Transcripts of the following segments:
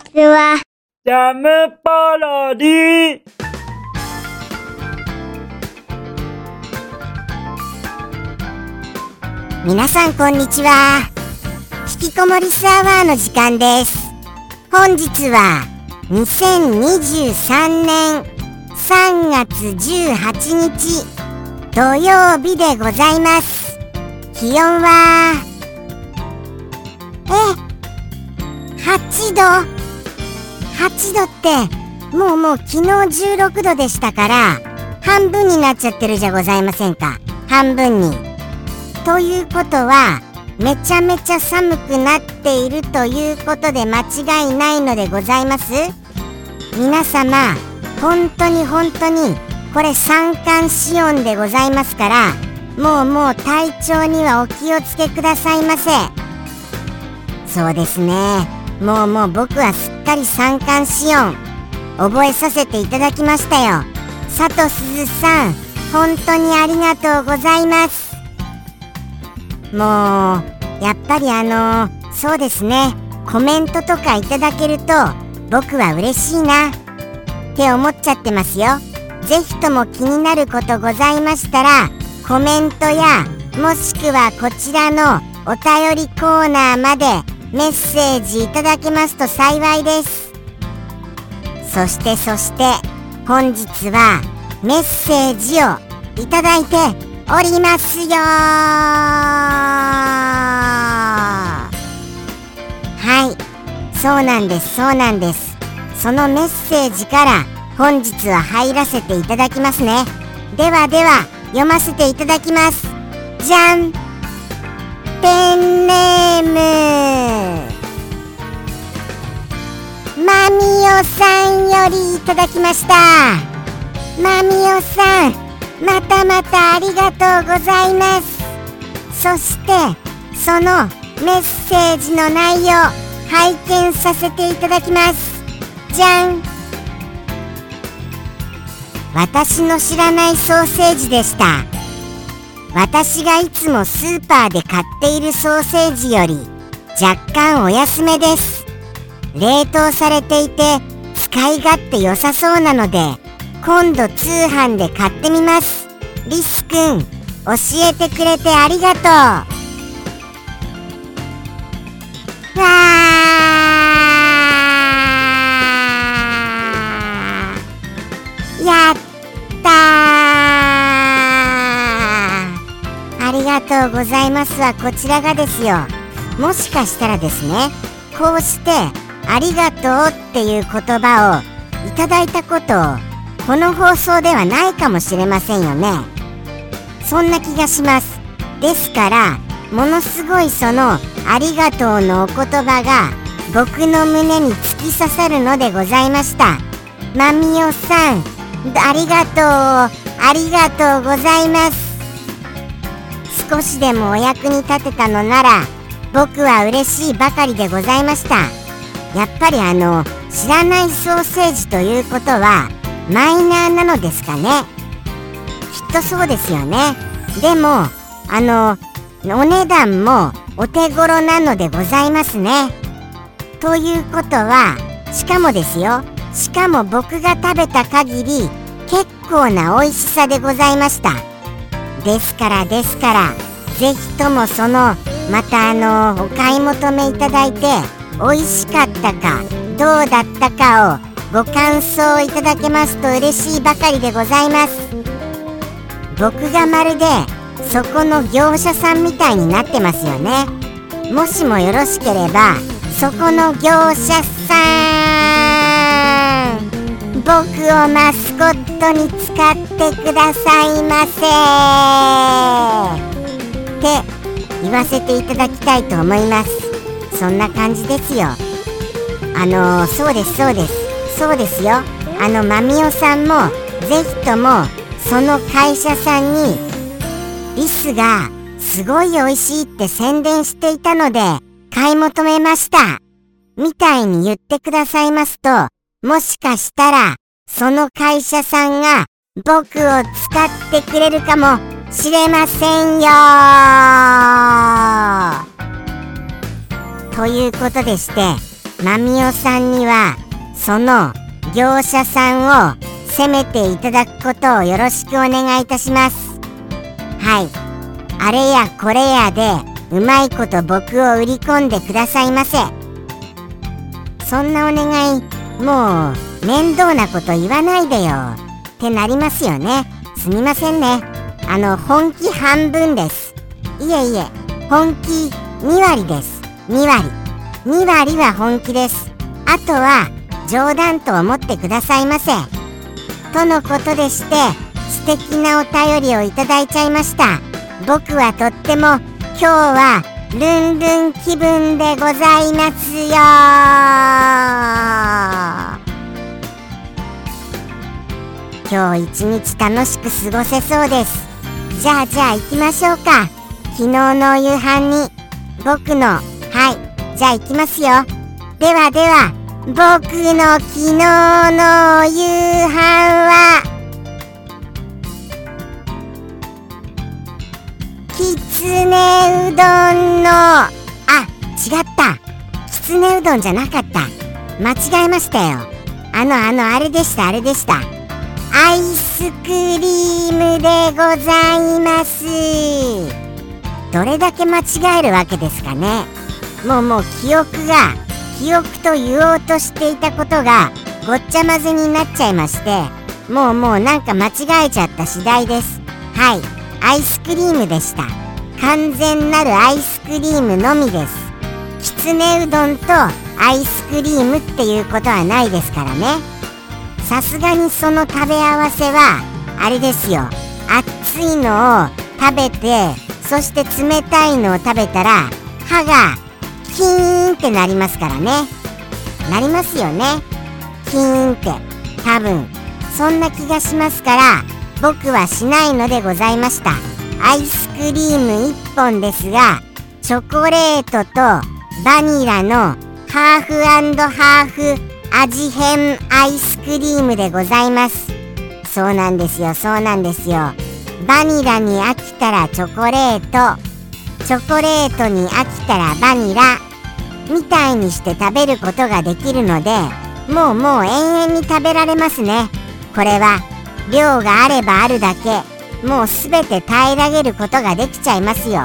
ちは。ジャムパロディ皆さんこんにちは。引きこもりスアワーの時間です。本日は2023年3月18日土曜日でございます。気温はえ8度？8度ってもうもう昨日16度でしたから半分になっちゃってるじゃございませんか。半分に。ということはめちゃめちゃ寒くなっているということで間違いないのでございます？皆様本当に本当にこれ三寒四温でございますからもうもう体調にはお気をつけくださいませ。そうですね。もうもう僕はすっかり三寒四温覚えさせていただきましたよ。佐藤鈴さん本当にありがとうございます。もうやっぱりあのそうですね。コメントとかいただけると僕は嬉しいな。って思っちゃってますよ。ぜひとも気になることございましたらコメントやもしくはこちらのお便りコーナーまでメッセージいただけますと幸いです。そしてそして本日はメッセージをいただいておりますよ。はい。そうなんですそうなんです。そのメッセージから本日は入らせていただきますね。ではでは読ませていただきます。じゃん。ペンネーム。マミオさんよりいただきました。マミオさんまたまたありがとうございます。そしてそのメッセージの内容拝見させていただきます。じゃん。私の知らないソーセージでした。私がいつもスーパーで買っているソーセージより若干お安めです。冷凍されていて使い勝手良さそうなので今度通販で買ってみます。リスくん教えてくれてありがとう。とうございますはこちらがですよ。もしかしたらですねこうしてありがとうっていう言葉をいただいたことをこの放送ではないかもしれませんよね。そんな気がします。ですからものすごいそのありがとうのお言葉が僕の胸に突き刺さるのでございました。まみおさんありがとうありがとうございます。少しでもお役に立てたのなら僕は嬉しいばかりでございました。やっぱりあの知らないソーセージということはマイナーなのですかね。きっとそうですよね。でもあのお値段もお手頃なのでございますね。ということはしかもですよ。しかも僕が食べた限り結構な美味しさでございました。ですからですからぜひともそのまたあのお買い求めいただいて美味しかったかどうだったかをご感想いただけますと嬉しいばかりでございます。僕がまるでそこの業者さんみたいになってますよね。もしもよろしければそこの業者さん僕をマスコットに使っててくださいませって言わせていただきたいと思います。そんな感じですよ。あのー、そうですそうです。そうですよ。あのまみおさんもぜひともその会社さんにリスがすごい美味しいって宣伝していたので買い求めました。みたいに言ってくださいますともしかしたらその会社さんが僕を使ってくれるかもしれませんよ。ということでしてまみおさんにはその業者さんを責めていただくことをよろしくお願いいたします。はい。あれやこれやでうまいこと僕を売り込んでくださいませ。そんなお願いもう面倒なこと言わないでよ。ってなりますよね。すみませんね。あの本気半分です。いえいえ本気2割です。2割。2割は本気です。あとは冗談と思ってくださいませ。とのことでして素敵なお便りをいただいちゃいました。僕はとっても今日はルンルン気分でございますよ今日一日楽しく過ごせそうです。じゃあじゃあ行きましょうか。昨日の夕飯に。僕の。はい。じゃあ行きますよ。ではでは。僕の昨日の夕飯は。きつねうどんの。あ違った。きつねうどんじゃなかった。間違えましたよ。あのあのあれでしたあれでした。アイスクリームでございます。どれだけ間違えるわけですかね。もうもう記憶が記憶と言おうとしていたことがごっちゃ混ぜになっちゃいましてもうもうなんか間違えちゃった次第です。はい。アイスクリームでした。完全なるアイスクリームのみです。きつねうどんとアイスクリームっていうことはないですからね。さすがにその食べ合わせはあれですよ。熱いのを食べてそして冷たいのを食べたら歯がキーンってなりますからね。なりますよね。キーンって。多分。そんな気がしますから僕はしないのでございました。アイスクリーム1本ですがチョコレートとバニラのハーフハーフ味変アイスクリームでございます。そうなんですよそうなんですよ。バニラに飽きたらチョコレート。チョコレートに飽きたらバニラ。みたいにして食べることができるのでもうもう延々に食べられますね。これは量があればあるだけもうすべて平らげることができちゃいますよ。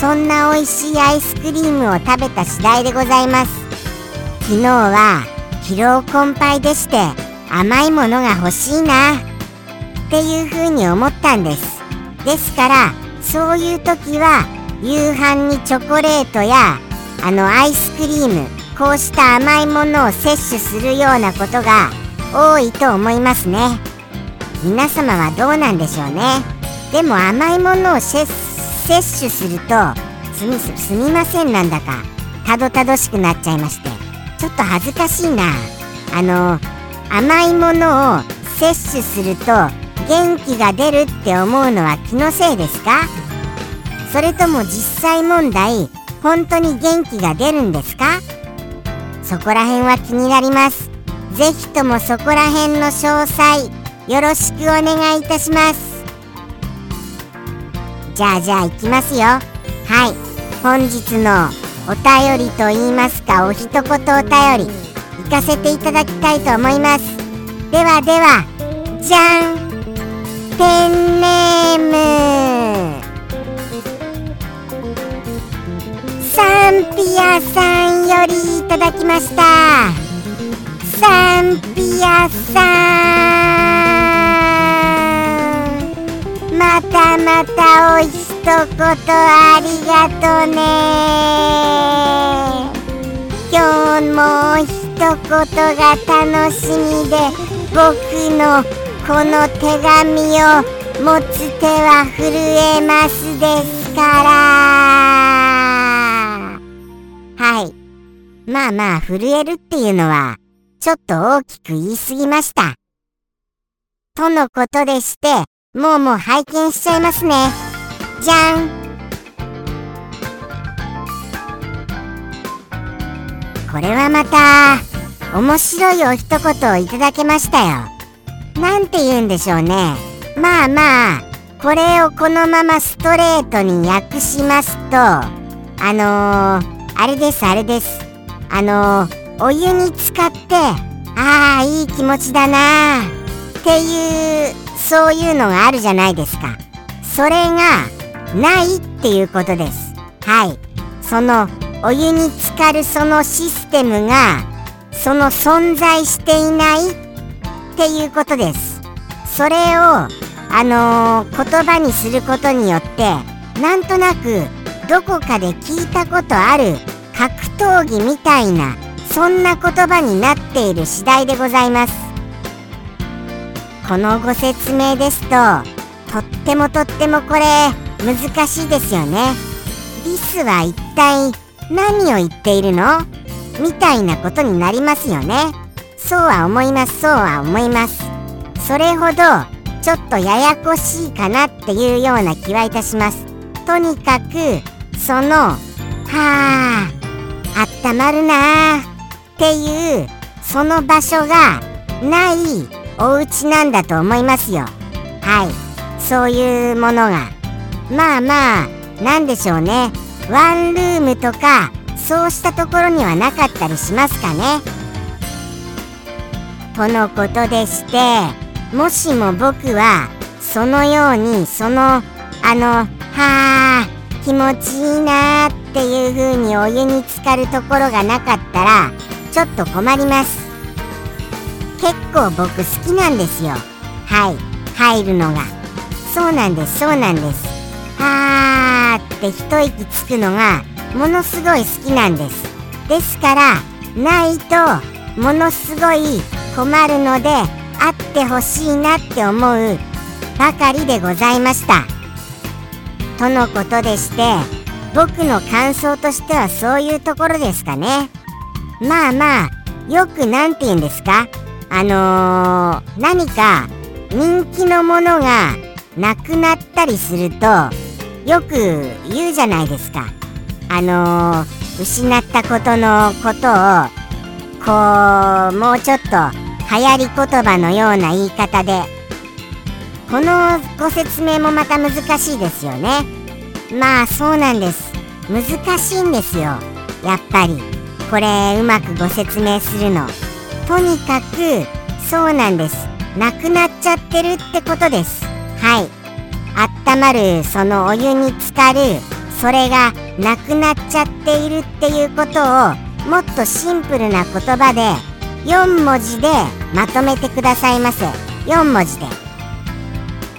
そんな美味しいアイスクリームを食べた次第でございます。昨日は疲労困憊でして甘いものが欲しいなっていうふうに思ったんです。ですからそういう時は夕飯にチョコレートやあのアイスクリームこうした甘いものを摂取するようなことが多いと思いますね。皆様はどうなんでしょうね。でも甘いものを摂取するとすみすみませんなんだかたどたどしくなっちゃいまして。ちょっと恥ずかしいな。あの甘いものを摂取すると元気が出るって思うのは気のせいですか？それとも実際問題本当に元気が出るんですか？そこら辺は気になります。ぜひともそこら辺の詳細よろしくお願いいたします。じゃあじゃあ行きますよ。はい。本日のお便りと言いますかお一言お便り行かせていただきたいと思います。ではではじゃんペンネーム。サンピアさんよりいただきました。サンピアさん。またまたおい一言ありがとね。今日も一言が楽しみで僕のこの手紙を持つ手は震えますですから。はい。まあまあ震えるっていうのはちょっと大きく言い過ぎました。とのことでしてもうもう拝見しちゃいますね。じゃん。これはまた面白いお一言をいただけましたよ。なんて言うんでしょうね。まあまあこれをこのままストレートに訳しますとあのー、あれですあれです。あのー、お湯に浸かってああいい気持ちだなっていうそういうのがあるじゃないですか。それがないっていうことです。はい。そのお湯に浸かるそのシステムがその存在していないっていうことです。それをあのー、言葉にすることによってなんとなくどこかで聞いたことある格闘技みたいなそんな言葉になっている次第でございます。このご説明ですととってもとってもこれ難しいですよね。リスは一体何を言っているの？みたいなことになりますよね。そうは思いますそうは思います。それほどちょっとややこしいかなっていうような気はいたします。とにかくそのはああったまるなーっていうその場所がないお家なんだと思いますよ。はい。そういうものが。まあまあなんでしょうね。ワンルームとかそうしたところにはなかったりしますかね。とのことでしてもしも僕はそのようにそのあのはあ気持ちいいなっていう風にお湯に浸かるところがなかったらちょっと困ります。結構僕好きなんですよ。はい。入るのが。そうなんですそうなんです。はーって一息つくのがものすごい好きなんです。ですからないとものすごい困るのであってほしいなって思うばかりでございました。とのことでして僕の感想としてはそういうところですかね。まあまあよく何て言うんですか？あのー、何か人気のものがなくなったりするとよく言うじゃないですか。あのー、失ったことのことをこうもうちょっと流行り言葉のような言い方でこのご説明もまた難しいですよね。まあそうなんです。難しいんですよ。やっぱり。これうまくご説明するの。とにかくそうなんです。なくなっちゃってるってことです。はい。あったまるそのお湯に浸かるそれがなくなっちゃっているっていうことをもっとシンプルな言葉で4文字でまとめてくださいませ。4文字で。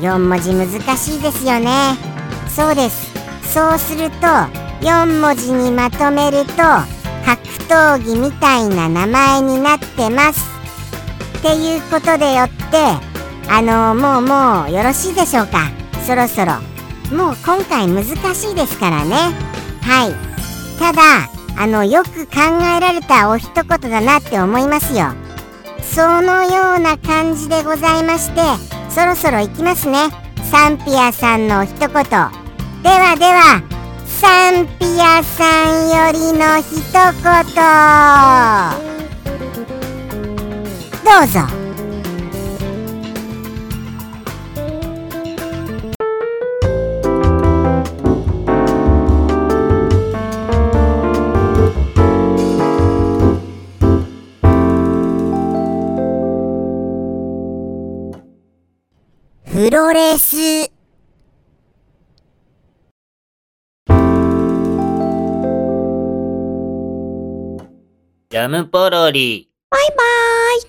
4文字難しいですよね。そうです。そうすると4文字にまとめると格闘技みたいな名前になってます。っていうことでよってあのもうもうよろしいでしょうか？そろそろ。もう今回難しいですからね。はい。ただあのよく考えられたお一言だなって思いますよ。そのような感じでございましてそろそろ行きますね。サンピアさんの一言。ではではサンピアさんよりの一言。どうぞ。ロレスジャムポロリ。バイバーイ。